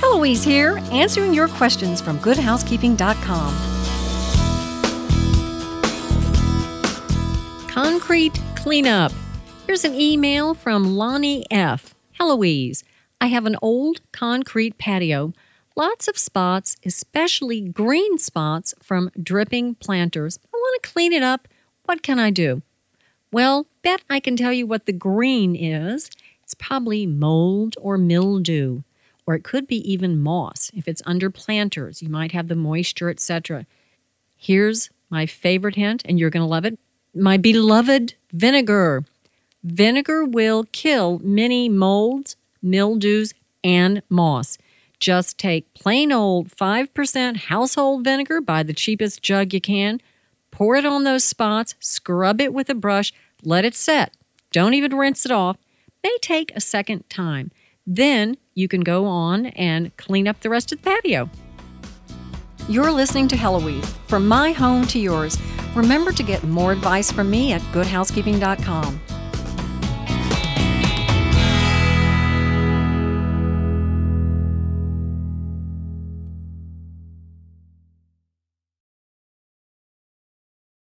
Heloise here, answering your questions from goodhousekeeping.com. Concrete cleanup. Here's an email from Lonnie F. Heloise, I have an old concrete patio, lots of spots, especially green spots from dripping planters. I want to clean it up. What can I do? Well, bet I can tell you what the green is. It's probably mold or mildew, or it could be even moss. If it's under planters, you might have the moisture, etc. Here's my favorite hint, and you're going to love it my beloved vinegar. Vinegar will kill many molds, mildews, and moss. Just take plain old 5% household vinegar, buy the cheapest jug you can, pour it on those spots, scrub it with a brush, let it set. Don't even rinse it off. May take a second time. Then you can go on and clean up the rest of the patio. You're listening to Heloise. From my home to yours, remember to get more advice from me at goodhousekeeping.com.